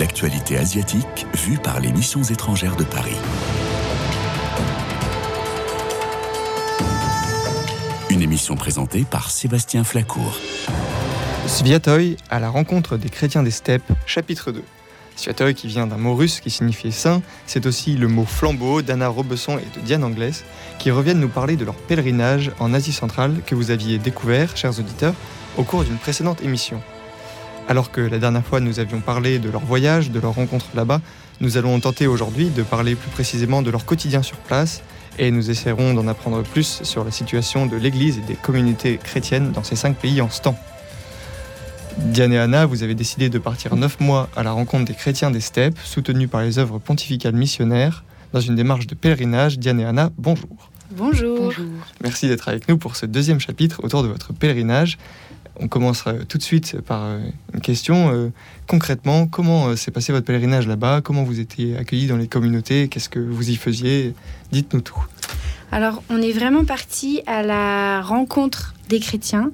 L'actualité asiatique vue par les missions étrangères de Paris. Une émission présentée par Sébastien Flacourt. Sviatoy à la rencontre des chrétiens des steppes, chapitre 2. Sviatoy, qui vient d'un mot russe qui signifiait saint, c'est aussi le mot flambeau d'Anna Robesson et de Diane Anglès, qui reviennent nous parler de leur pèlerinage en Asie centrale que vous aviez découvert, chers auditeurs, au cours d'une précédente émission. Alors que la dernière fois nous avions parlé de leur voyage, de leur rencontre là-bas, nous allons tenter aujourd'hui de parler plus précisément de leur quotidien sur place et nous essaierons d'en apprendre plus sur la situation de l'Église et des communautés chrétiennes dans ces cinq pays en ce temps. Diane et Anna, vous avez décidé de partir neuf mois à la rencontre des chrétiens des steppes, soutenus par les œuvres pontificales missionnaires, dans une démarche de pèlerinage. Diane et Anna, bonjour. Bonjour. Merci d'être avec nous pour ce deuxième chapitre autour de votre pèlerinage. On commencera tout de suite par euh, une question. Euh, concrètement, comment euh, s'est passé votre pèlerinage là-bas? Comment vous étiez accueillis dans les communautés? Qu'est-ce que vous y faisiez? Dites-nous tout. Alors, on est vraiment parti à la rencontre des chrétiens.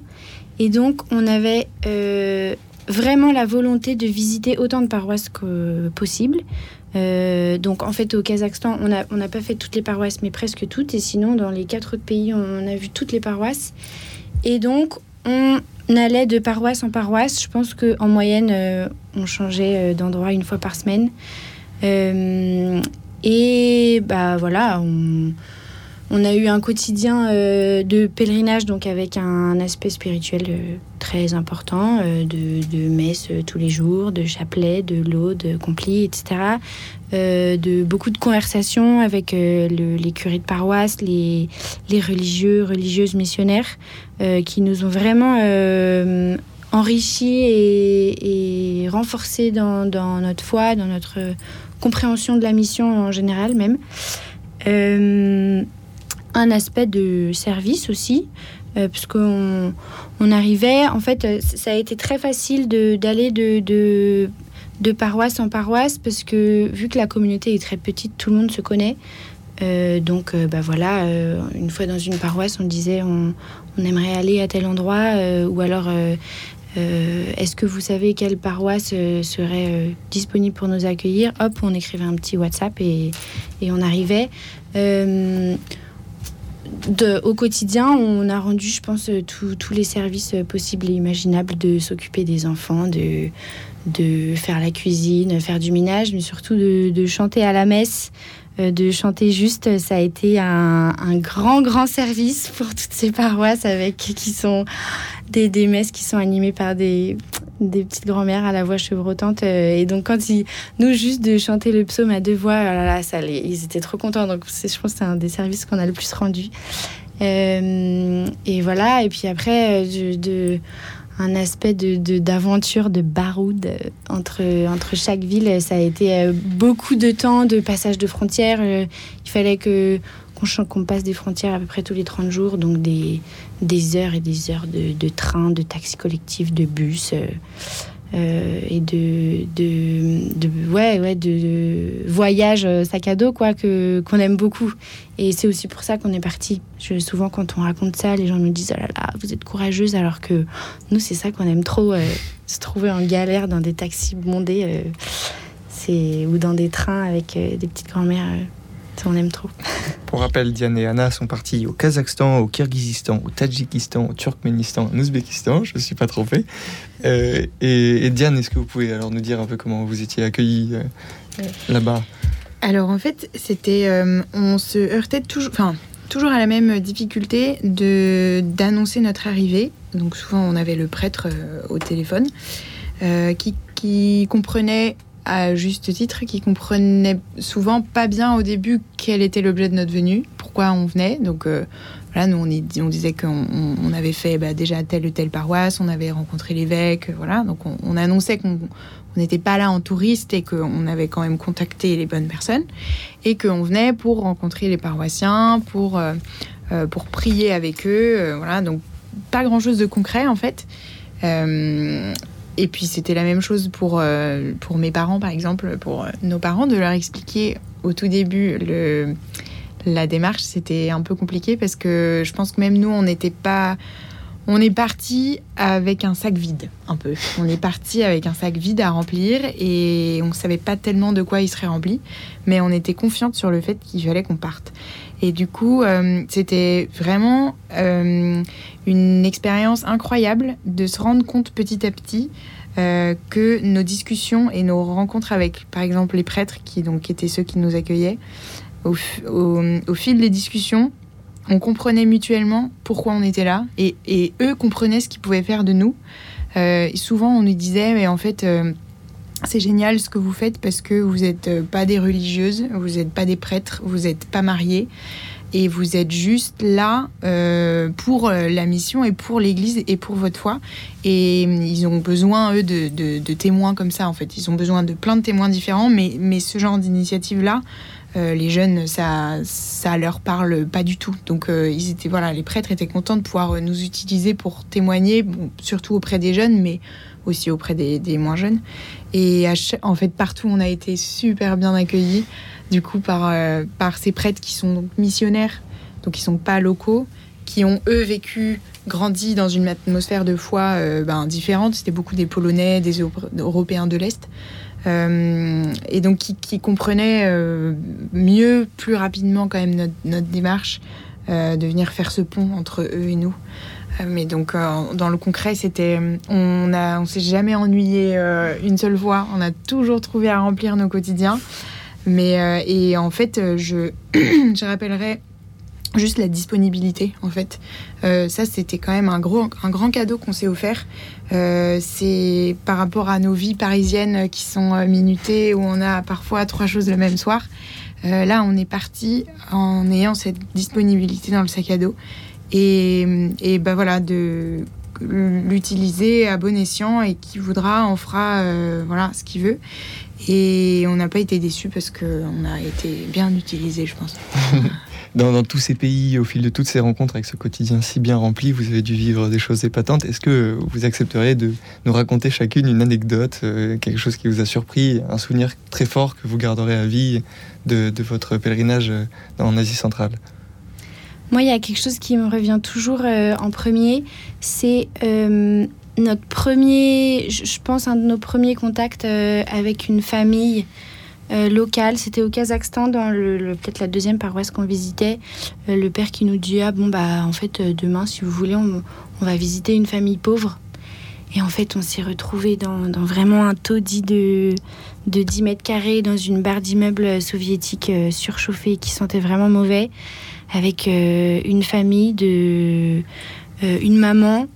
Et donc, on avait vraiment la volonté de visiter autant de paroisses que possible. donc en fait au Kazakhstan, on n'a on pas fait toutes les paroisses, mais presque toutes. Et sinon, dans les quatre autres pays, on a vu toutes les paroisses. Et donc, on allait de paroisse en paroisse. Je pense qu'en moyenne, euh, on changeait euh, d'endroit une fois par semaine. Euh, et bah voilà, on, on a eu un quotidien euh, de pèlerinage, donc avec un aspect spirituel euh, très important, euh, de, de messe tous les jours, de chapelet, de de complis, etc. de beaucoup de conversations avec les curés de paroisse, les, religieux, religieuses missionnaires, qui nous ont vraiment enrichis et, et renforcés dans, dans, notre foi, dans notre compréhension de la mission en général même un aspect de service aussi, euh, parce qu'on on arrivait, en fait, euh, ça a été très facile d'aller de, de, de, paroisse en paroisse, parce que vu que la communauté est très petite, tout le monde se connaît. Euh, donc, bah voilà, une fois dans une paroisse, on disait on, on aimerait aller à tel endroit, ou alors est-ce que vous savez quelle paroisse serait disponible pour nous accueillir? Hop, on écrivait un petit WhatsApp et, et on arrivait au quotidien, on a rendu, je pense, euh, tous les services euh, possibles et imaginables de s'occuper des enfants, de, faire la cuisine, faire du ménage, mais surtout de, chanter à la messe, de chanter juste. Ça a été un, grand, grand service pour toutes ces paroisses avec qui sont des, des messes qui sont animées par des, des petites grand-mères à la voix chevrotante. Euh, et donc, quand ils, nous, juste de chanter le psaume à deux voix, oh là, ça, ils étaient trop contents. Donc, je pense que c'est un des services qu'on a le plus rendu. Euh, et voilà. Et puis après, euh, de, un aspect d'aventure, de, de baroud entre, entre chaque ville. Ça a été beaucoup de temps de passage de frontières. Il fallait que qu'on passe des frontières à peu près tous les 30 jours, donc des, des heures et des heures de, de train, de taxi collectif, de bus. Euh, euh, et de, de, ouais, ouais, de, voyage euh, sac à dos quoi que qu'on aime beaucoup. Et c'est aussi pour ça qu'on est parti. Souvent quand on raconte ça les gens nous disent oh là là vous êtes courageuse alors que nous c'est ça qu'on aime trop se trouver en galère dans des taxis bondés c'est ou dans des trains avec des petites grand-mères on aime trop. Pour rappel, Diane et Anna sont partis au Kazakhstan, au Kyrgyzstan, au Tadjikistan, au Turkménistan, en Ouzbékistan, je ne suis pas trompé. Euh, et, Diane, est-ce que vous pouvez alors nous dire un peu comment vous étiez accueillis euh, là-bas? Alors en fait, c'était, euh, on se heurtait toujours, enfin toujours à la même difficulté de d'annoncer notre arrivée. Donc souvent, on avait le prêtre au téléphone qui, qui comprenait à juste titre, qui comprenaient souvent pas bien au début quel était l'objet de notre venue, pourquoi on venait. Donc euh, nous on, disait qu'on on avait fait bah, déjà telle ou telle paroisse, on avait rencontré l'évêque, voilà. Donc on, annonçait qu'on n'était pas là en touriste et qu'on avait quand même contacté les bonnes personnes et qu'on venait pour rencontrer les paroissiens, pour, euh, euh, pour prier avec eux. voilà, donc pas grand chose de concret en fait. Et puis c'était la même chose pour, euh, pour mes parents, par exemple, pour euh, nos parents, de leur expliquer au tout début le, la démarche. C'était un peu compliqué parce que je pense que même nous, on n'était pas on est parti avec un sac vide, un peu. On est parti avec un sac vide à remplir et on ne savait pas tellement de quoi il serait rempli, mais on était confiante sur le fait qu'il fallait qu'on parte. Et du coup, euh, c'était vraiment euh, une expérience incroyable de se rendre compte petit à petit euh, que nos discussions et nos rencontres avec, par exemple, les prêtres, qui donc étaient ceux qui nous accueillaient, au, fil des discussions, on comprenait mutuellement pourquoi on était là et, eux comprenaient ce qu'ils pouvaient faire de nous. Souvent, on nous disait, mais en fait, c'est génial ce que vous faites parce que vous n'êtes euh, pas des religieuses, vous n'êtes pas des prêtres, vous n'êtes pas mariés et vous êtes juste là pour la mission et pour l'Église et pour votre foi. Et ils ont besoin, eux, de, témoins comme ça, en fait. Ils ont besoin de plein de témoins différents, mais, mais ce genre d'initiative-là, euh, les jeunes, ça, ça leur parle pas du tout. Donc, euh, ils étaient, voilà, les prêtres étaient contents de pouvoir euh, nous utiliser pour témoigner, surtout auprès des jeunes, mais aussi auprès des, moins jeunes. Et en fait, partout, on a été super bien accueillis, du coup, par, par ces prêtres qui sont missionnaires, donc qui sont pas locaux, qui ont eux vécu, grandi dans une atmosphère de foi ben, différente. C'était beaucoup des Polonais, des Européens de l'Est. Euh, et donc qui, comprenaient euh, mieux, plus rapidement quand même notre, démarche euh, de venir faire ce pont entre eux et nous. Mais donc, dans le concret, c'était, on a, on s'est jamais ennuyé une seule fois. On a toujours trouvé à remplir nos quotidiens. Mais et en fait, je, je rappellerai juste la disponibilité en fait. Euh, ça c'était quand même un, gros, un grand cadeau qu'on s'est offert. Euh, c'est par rapport à nos vies parisiennes qui sont euh, minutées où on a parfois trois choses le même soir. là on est parti en ayant cette disponibilité dans le sac à dos et, ben voilà de l'utiliser à bon escient et qui voudra en fera voilà ce qu'il veut et on n'a pas été déçus parce qu'on a été bien utilisé je pense. dans, tous ces pays, au fil de toutes ces rencontres avec ce quotidien si bien rempli, vous avez dû vivre des choses épatantes. Est-ce que vous accepteriez de nous raconter chacune une anecdote, euh, quelque chose qui vous a surpris, un souvenir très fort que vous garderez à vie de, votre pèlerinage euh, en Asie centrale? Moi, il y a quelque chose qui me revient toujours euh, en premier, c'est notre premier, je pense, un de nos premiers contacts avec une famille euh, local. C'était au Kazakhstan, dans le, peut-être la deuxième paroisse qu'on visitait. Euh, le père qui nous dit Ah bon, bah en fait, euh, demain, si vous voulez, on, va visiter une famille pauvre. Et en fait, on s'est retrouvé dans, vraiment un taudis de, de 10 mètres carrés, dans une barre d'immeubles soviétiques surchauffée qui sentait vraiment mauvais, avec une famille de. une maman,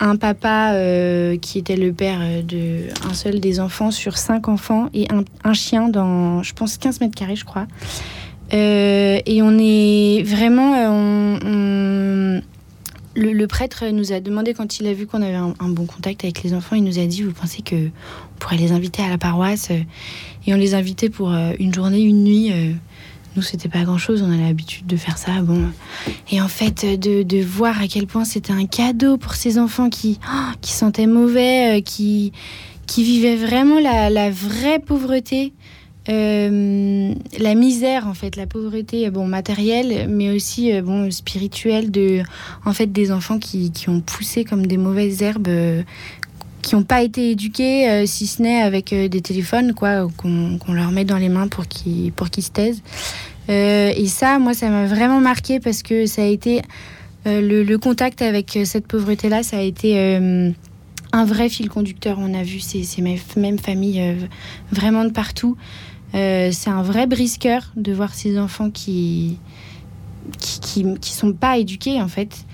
un papa euh, qui était le père de seul des enfants sur cinq enfants et un, chien dans, je pense, 15 mètres carrés, je crois. Euh, et on est vraiment. Euh, le, prêtre nous a demandé, quand il a vu qu'on avait un, bon contact avec les enfants, il nous a dit Vous pensez qu'on pourrait les inviter à la paroisse Et on les invitait pour une journée, une nuit nous, c'était pas grand chose, on a l'habitude de faire ça. Bon. Et en fait, de, voir à quel point c'était un cadeau pour ces enfants qui, oh, qui sentaient mauvais, euh, qui, qui vivaient vraiment la vraie pauvreté. Euh, la misère en fait la pauvreté bon matérielle mais aussi euh, bon spirituelle de en fait des enfants qui, qui ont poussé comme des mauvaises herbes qui n'ont pas été éduqués, euh, si ce n'est avec euh, des téléphones, quoi, qu'on leur met dans les mains pour qu'ils pour qu'ils se taisent. Euh, et ça, moi, ça m'a vraiment marqué parce que ça a été le, contact avec cette pauvreté-là, ça a été un vrai fil conducteur. On a vu ces, ces mêmes familles vraiment de partout. C'est un vrai brisqueur de voir ces enfants qui qui, qui, qui sont pas éduqués en fait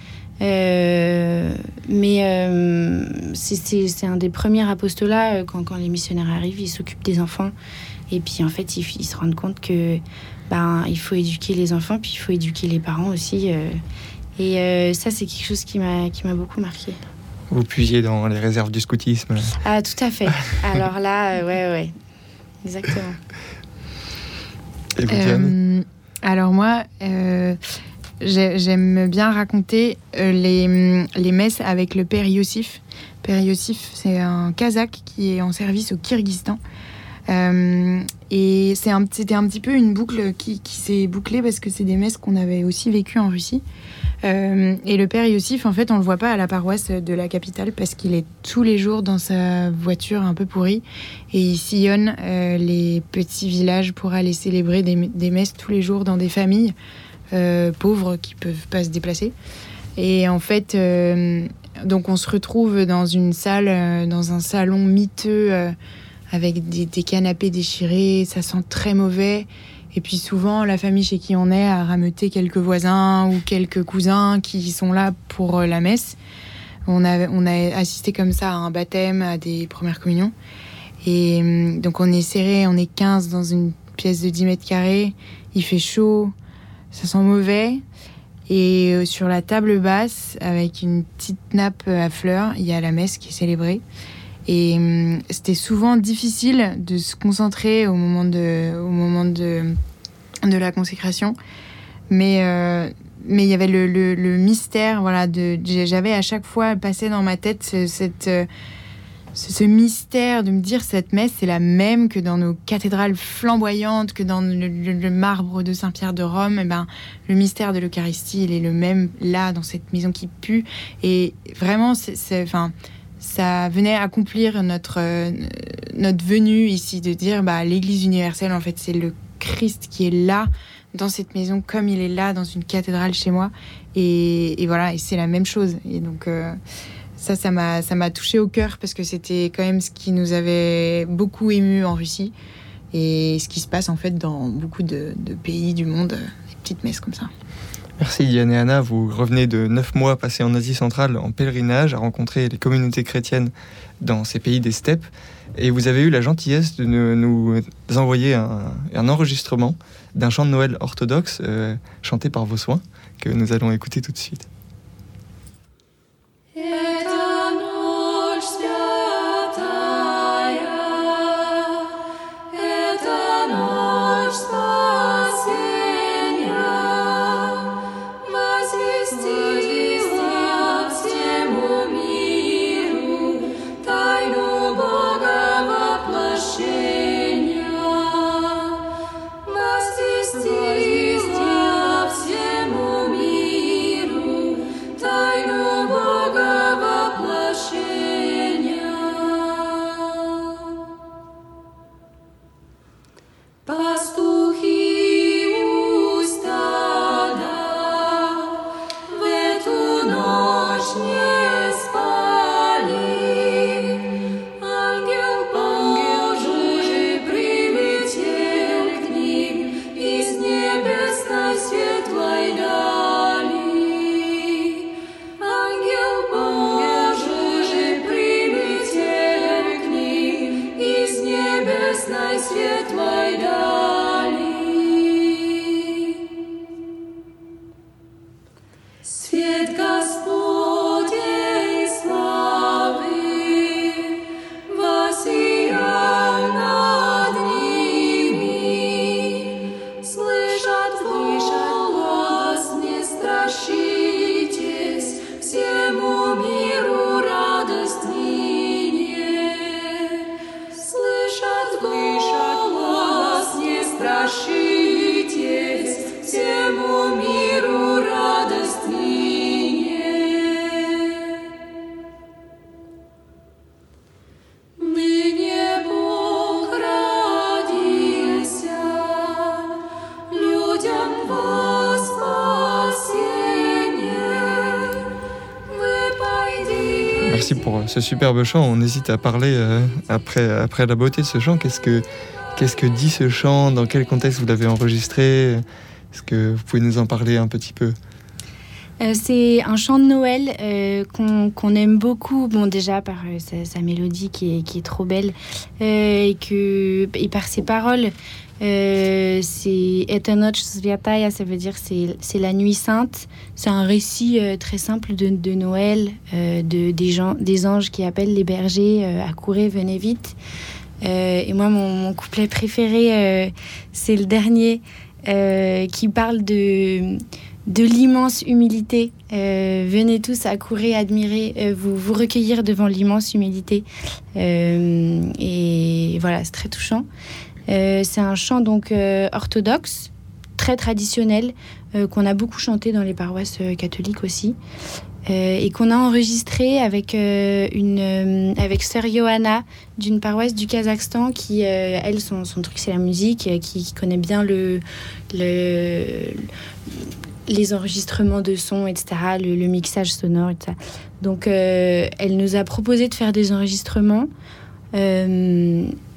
euh, mais euh, c'est un des premiers apostolats, euh, quand, quand les missionnaires arrivent, ils s'occupent des enfants. Et puis en fait, ils, se rendent compte que ben, il faut éduquer les enfants, puis il faut éduquer les parents aussi. et ça, c'est quelque chose qui m'a beaucoup marqué. Vous puisiez dans les réserves du scoutisme. Ah, tout à fait. Alors là, ouais, ouais. Exactement. Et alors moi, J'aime bien raconter euh, les, les, messes avec le père Yossif. Père Yossif, c'est un Kazakh qui est en service au Kyrgyzstan. Euh, et c'était un, un, petit peu une boucle qui, qui s'est bouclée parce que c'est des messes qu'on avait aussi vécues en Russie. Et le père Yossif, en fait, on le voit pas à la paroisse de la capitale parce qu'il est tous les jours dans sa voiture un peu pourrie et il sillonne les petits villages pour aller célébrer des, messes tous les jours dans des familles pauvres qui peuvent pas se déplacer. Et en fait, donc on se retrouve dans une salle, dans un salon miteux avec des, canapés déchirés, ça sent très mauvais. Et puis souvent, la famille chez qui on est a rameuté quelques voisins ou quelques cousins qui sont là pour euh, la messe. On a, on a assisté comme ça à un baptême, à des premières communions. Et hum, donc on est serré, on est 15 dans une pièce de 10 mètres carrés. Il fait chaud, ça sent mauvais. Et euh, sur la table basse, avec une petite nappe à fleurs, il y a la messe qui est célébrée. Et hum, c'était souvent difficile de se concentrer au moment de, au moment de, de la consécration. Mais euh, mais il y avait le, le, mystère, voilà, de, j'avais à chaque fois passé dans ma tête ce, cette, euh, ce, mystère de me dire cette messe c'est la même que dans nos cathédrales flamboyantes, que dans le, marbre de Saint-Pierre de Rome. Et eh ben, le mystère de l'Eucharistie, il est le même là, dans cette maison qui pue. Et vraiment, c'est, enfin, ça venait accomplir notre, euh, notre venue ici, de dire bah, l'Église universelle, en fait, c'est le Christ qui est là dans cette maison comme il est là dans une cathédrale chez moi. Et, voilà, et c'est la même chose. Et donc euh, ça, ça m'a, touché au cœur parce que c'était quand même ce qui nous avait beaucoup ému en Russie et ce qui se passe en fait dans beaucoup de, de pays du monde, des petites messes comme ça. Merci Yann et Anna, vous revenez de neuf mois passés en Asie centrale en pèlerinage à rencontrer les communautés chrétiennes dans ces pays des steppes et vous avez eu la gentillesse de nous envoyer un, enregistrement d'un chant de Noël orthodoxe euh, chanté par vos soins que nous allons écouter tout de suite. Ce superbe chant. On hésite à parler euh, après, après la beauté de ce chant. Qu'est-ce que, qu'est-ce que dit ce chant? Dans quel contexte vous l'avez enregistré? Est-ce que vous pouvez nous en parler un petit peu? Euh, c'est un chant de Noël euh, qu'on aime beaucoup, bon déjà par sa, mélodie qui est, qui est trop belle et, que, et par ses paroles. Euh, c'est Etanoch Sviataya, ça veut dire c'est la nuit sainte. C'est un récit euh, très simple de, Noël, euh, de, des, gens, des anges qui appellent les bergers à courir, venez vite. et moi, mon, couplet préféré, c'est le dernier qui parle de, de l'immense humilité. venez tous à courir, admirer, vous, vous recueillir devant l'immense humilité. et voilà, c'est très touchant. Euh, c'est un chant donc euh, orthodoxe, très traditionnel qu'on a beaucoup chanté dans les paroisses catholiques aussi. et qu'on a enregistré avec une avec sœur Johanna d'une paroisse du Kazakhstan qui elle son, truc c'est la musique qui, connaît bien le, le les enregistrements de sons, etc., le, mixage sonore, etc. Donc, euh, elle nous a proposé de faire des enregistrements.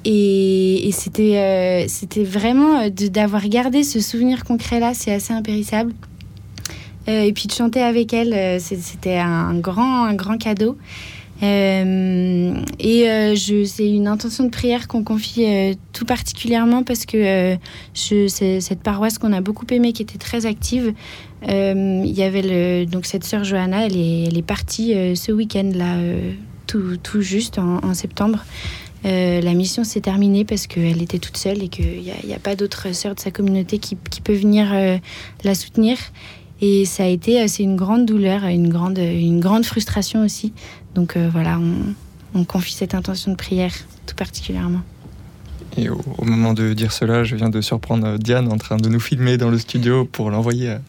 Euh, et, c'était, euh, c'était vraiment d'avoir gardé ce souvenir concret-là, c'est assez impérissable. et puis de chanter avec elle, c'était un grand, un grand cadeau. Euh, et euh, je, c'est une intention de prière qu'on confie euh, tout particulièrement parce que cette paroisse qu'on a beaucoup aimée, qui était très active. Il y avait donc cette sœur Johanna, elle est, elle est partie ce week-end là, tout, tout, juste en, septembre. La mission s'est terminée parce qu'elle était toute seule et qu'il n'y a, pas d'autres sœurs de sa communauté qui, peut venir la soutenir. Et ça a été, c'est une grande douleur, une grande, une grande frustration aussi donc euh, voilà, on, confie cette intention de prière tout particulièrement. Et au, moment de dire cela, je viens de surprendre Diane en train de nous filmer dans le studio pour l'envoyer à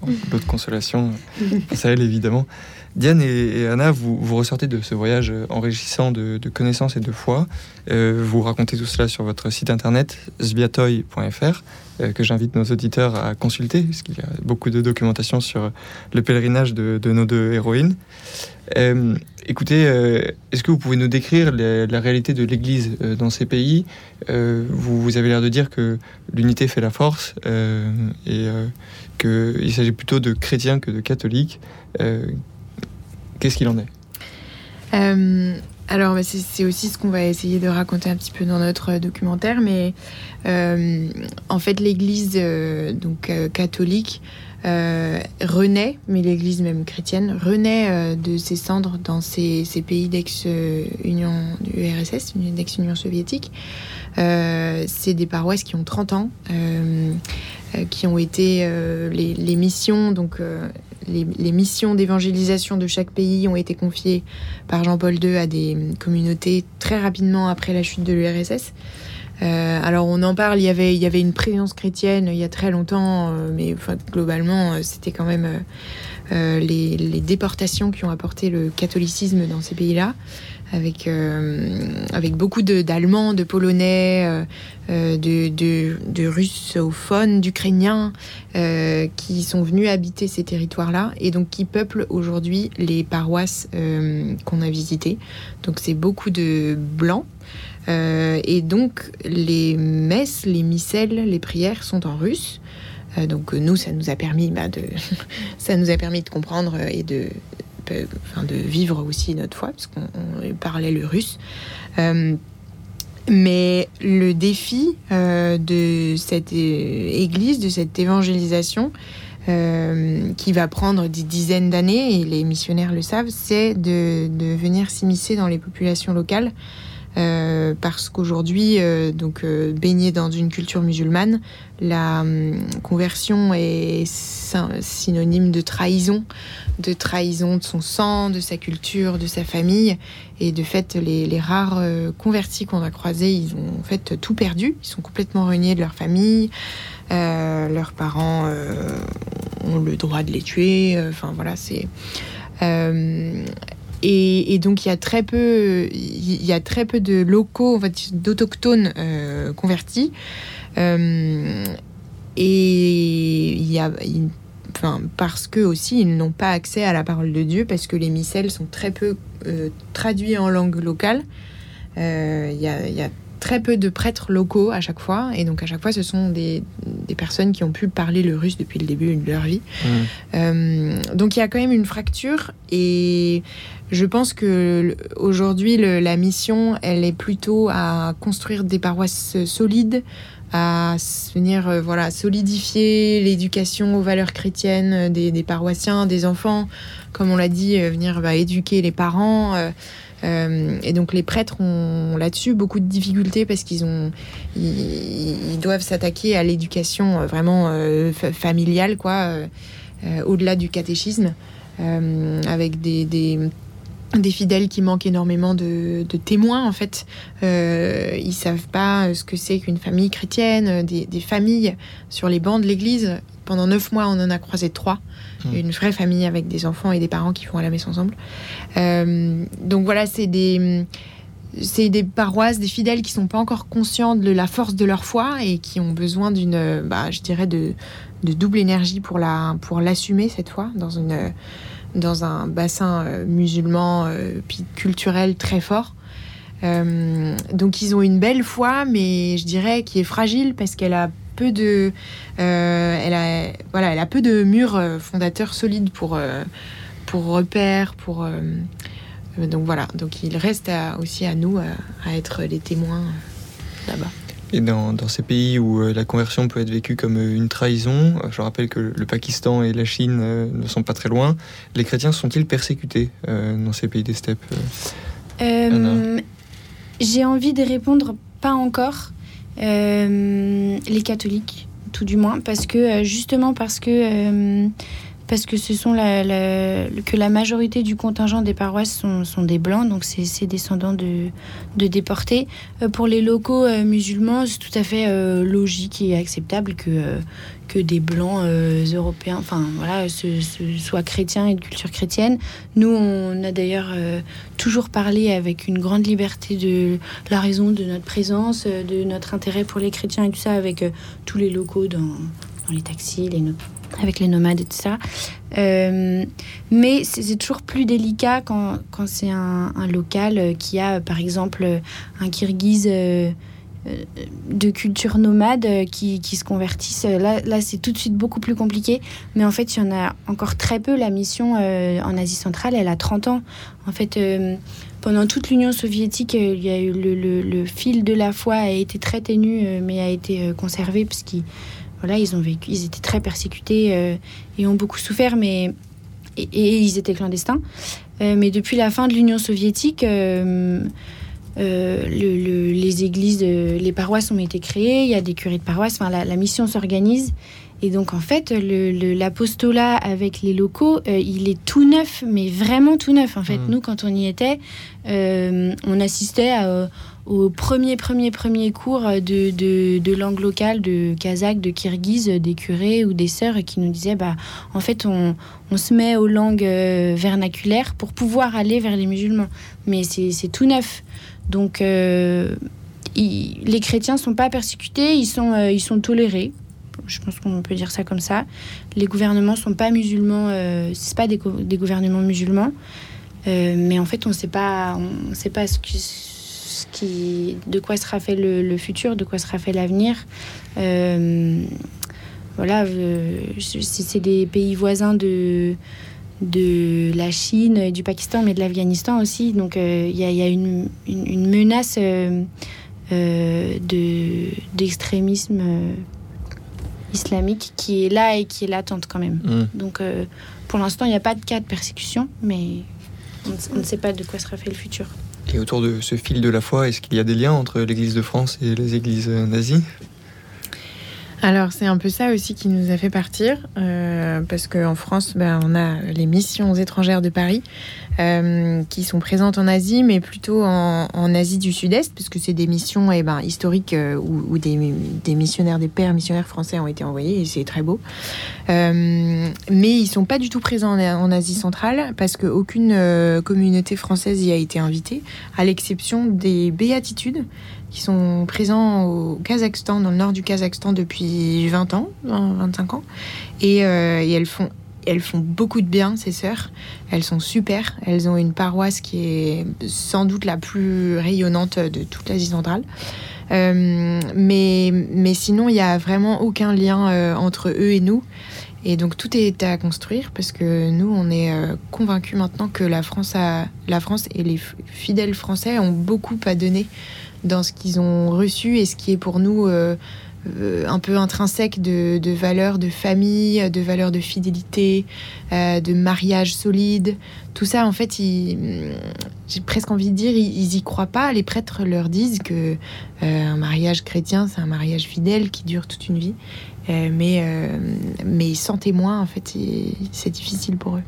Sergio Anna. L'autre consolation, à elle évidemment. Diane et, Anna, vous, vous, ressortez de ce voyage enrichissant de, connaissances et de foi. Euh, vous racontez tout cela sur votre site internet sbiatoy.fr euh, que j'invite nos auditeurs à consulter, parce qu'il y a beaucoup de documentation sur le pèlerinage de, nos deux héroïnes. Euh, écoutez, est-ce que vous pouvez nous décrire la, réalité de l'Église dans ces pays? Vous, vous, avez l'air de dire que l'unité fait la force et qu'il s'agit plutôt de chrétiens que de catholiques. Qu'est-ce qu'il en est? Euh, alors, bah, c'est aussi ce qu'on va essayer de raconter un petit peu dans notre documentaire, mais euh, en fait, l'Église euh, catholique renaît, mais l'Église même chrétienne renaît de ses cendres dans ces, pays d'ex-Union du RSS, d'ex-Union soviétique. c'est des paroisses qui ont 30 ans, qui ont été les, les, missions donc les, missions d'évangélisation de chaque pays ont été confiées par Jean-Paul II à des communautés très rapidement après la chute de l'URSS. Euh, alors on en parle, il y, avait, une présence chrétienne il y a très longtemps, euh, mais globalement euh, c'était quand même les, déportations qui ont apporté le catholicisme dans ces pays-là avec, euh, beaucoup d'Allemands, de, Polonais, euh, euh, de, de, de, russophones, d'Ukrainiens qui sont venus habiter ces territoires-là et donc qui peuplent aujourd'hui les paroisses qu'on a visitées. Donc c'est beaucoup de blancs. Et donc les messes, les missels, les prières sont en russe. donc nous, ça nous a permis bah, de, ça nous a permis de comprendre et de vivre aussi notre foi, puisqu'on parlait le russe. Euh, mais le défi euh, de cette église, de cette évangélisation, euh, qui va prendre des dizaines d'années, et les missionnaires le savent, c'est de, venir s'immiscer dans les populations locales euh, parce qu'aujourd'hui, euh, donc euh, baigné dans une culture musulmane, la hum, conversion est synonyme de trahison, de trahison de son sang, de sa culture, de sa famille. Et de fait, les, rares convertis qu'on a croisés, ils ont en fait tout perdu. Ils sont complètement reniés de leur famille. leurs parents ont le droit de les tuer. Enfin voilà, c'est et, donc il y a très peu, il y a très peu de locaux, d'autochtones euh, convertis. Euh, et il y a, enfin, parce que aussi ils n'ont pas accès à la parole de Dieu, parce que les missels sont très peu euh, traduits en langue locale. Il y a, y a très peu de prêtres locaux à chaque fois. Et donc à chaque fois, ce sont des, des personnes qui ont pu parler le russe depuis le début de leur vie. Mmh. Euh, donc il y a quand même une fracture. Et je pense que aujourd'hui, la mission, elle est plutôt à construire des paroisses solides, à venir euh, voilà solidifier l'éducation aux valeurs chrétiennes des, des, paroissiens, des enfants, comme on l'a dit, euh, venir bah, éduquer les parents. Euh, et donc les prêtres ont là-dessus beaucoup de difficultés parce qu'ils ont, ils, doivent s'attaquer à l'éducation euh, vraiment euh, familiale, quoi, au-delà du catéchisme, avec des, des des fidèles qui manquent énormément de, témoins en fait. Ils savent pas ce que c'est qu'une famille chrétienne, des, familles sur les bancs de l'église. Pendant neuf mois, on en a croisé trois. Mmh. Une vraie famille avec des enfants et des parents qui vont à la messe ensemble. Euh, donc voilà, c'est des c'est des paroisses, des fidèles qui sont pas encore conscients de la force de leur foi et qui ont besoin d'une, bah, je dirais, de, de double énergie pour la pour l'assumer cette foi dans une dans un bassin euh, musulman euh, puis culturel très fort. Euh, donc ils ont une belle foi, mais je dirais qui est fragile parce qu'elle a peu de, elle a voilà, elle a peu de murs fondateurs solides pour pour repères, pour donc voilà. Donc il reste aussi à nous à, être les témoins là-bas. Et dans, ces pays où euh, la conversion peut être vécue comme euh, une trahison, euh, je rappelle que le Pakistan et la Chine ne sont pas très loin, les chrétiens sont-ils persécutés dans ces pays des steppes J'ai envie de répondre pas encore. Les catholiques, tout du moins, parce que justement parce que parce que ce sont la, que la majorité du contingent des paroisses sont, des blancs, donc c'est descendants de, de déportés. Euh, pour les locaux euh, musulmans, c'est tout à fait euh, logique et acceptable que, que des blancs européens, enfin voilà, soient chrétiens et de culture chrétienne. Nous, on a d'ailleurs toujours parlé avec une grande liberté de la raison de notre présence, de notre intérêt pour les chrétiens et tout ça avec tous les locaux les taxis, avec les nomades et tout ça. Euh, mais c'est toujours plus délicat quand, c'est un, local qui a, par exemple, un Kirghiz euh, de culture nomade qui, se convertissent. Là, là c'est tout de suite beaucoup plus compliqué. Mais en fait, il y en a encore très peu. La mission euh, en Asie centrale, elle a 30 ans. En fait, pendant toute l'Union soviétique, le, fil de la foi a été très ténu, mais a été conservé parce voilà, ils ont vécu, ils étaient très persécutés euh, et ont beaucoup souffert, mais et, ils étaient clandestins. Euh, mais depuis la fin de l'Union soviétique, euh, les églises, les paroisses ont été créées. Il y a des curés de paroisse. Enfin, la, mission s'organise. Et donc, en fait, l'apostolat avec les locaux, il est tout neuf, mais vraiment tout neuf. En fait, mmh. nous, quand on y était, on assistait à au premier, premier, premier cours de, de, langue locale, de kazakh, de kirghiz, des curés ou des sœurs qui nous disaient bah, en fait, on, on se met aux langues euh, vernaculaires pour pouvoir aller vers les musulmans. Mais c'est tout neuf. Donc, euh, les chrétiens ne sont pas persécutés, ils sont, euh, ils sont tolérés. Je pense qu'on peut dire ça comme ça. Les gouvernements sont pas musulmans, c'est pas des, gouvernements musulmans. mais en fait, on sait pas, on sait pas ce que qui, de quoi sera fait le, futur, de quoi sera fait l'avenir. Euh, voilà, euh, c'est des pays voisins de, de la Chine, du Pakistan, mais de l'Afghanistan aussi. Donc euh, il y, a une, une, menace d'extrémisme islamique qui est là et qui est latente quand même. Mm. Donc pour l'instant, il n'y a pas de cas de persécution, mais on ne sait pas de quoi sera fait le futur. Et autour de ce fil de la foi, est-ce qu'il y a des liens entre l'Église de France et les églises nazies? Alors c'est un peu ça aussi qui nous a fait partir, euh, parce qu'en France, ben, on a les missions étrangères de Paris euh, qui sont présentes en Asie, mais plutôt en, Asie du Sud-Est, parce que c'est des missions eh ben, historiques euh, où, des, missionnaires, des pères missionnaires français ont été envoyés, et c'est très beau. mais ils sont pas du tout présents en, en Asie centrale, parce qu'aucune communauté française y a été invitée, à l'exception des béatitudes qui sont présents au Kazakhstan, dans le nord du Kazakhstan depuis 20 ans, 25 ans. Et, euh, et, elles, font, elles font beaucoup de bien, ces sœurs. Elles sont super. Elles ont une paroisse qui est sans doute la plus rayonnante de toute l'Asie centrale. Euh, mais, mais sinon, il n'y a vraiment aucun lien euh, entre eux et nous. Et donc tout est à construire parce que nous, on est convaincus maintenant que la France, a, la France et les fidèles français ont beaucoup à donner dans ce qu'ils ont reçu et ce qui est pour nous euh, euh, un peu intrinsèque de, valeurs de famille, de valeurs de fidélité, euh, de mariage solide. Tout ça, en fait, j'ai presque envie de dire, ils, y croient pas. Les prêtres leur disent que un mariage chrétien, c'est un mariage fidèle qui dure toute une vie. mais, mais sans témoin, en fait, c'est difficile pour eux.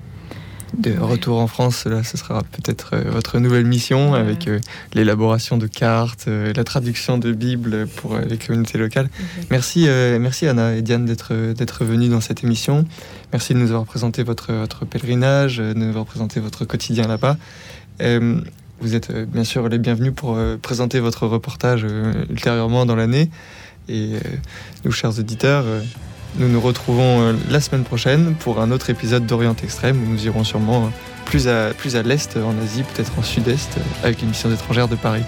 De retour en France, là, ce sera peut-être euh, votre nouvelle mission avec euh, l'élaboration de cartes, euh, la traduction de Bible pour les communautés locales. Merci, merci Anna et Diane d'être d'être venues dans cette émission. Merci de nous avoir présenté votre, votre pèlerinage, de nous avoir présenté votre quotidien là-bas. vous êtes bien sûr les bienvenus pour présenter votre reportage ultérieurement dans l'année. Et nous, chers auditeurs, nous nous retrouvons euh, la semaine prochaine pour un autre épisode d'Orient Extrême où nous irons sûrement euh, plus à, l'est en Asie, peut-être en sud-est, avec l'émission étrangère de Paris.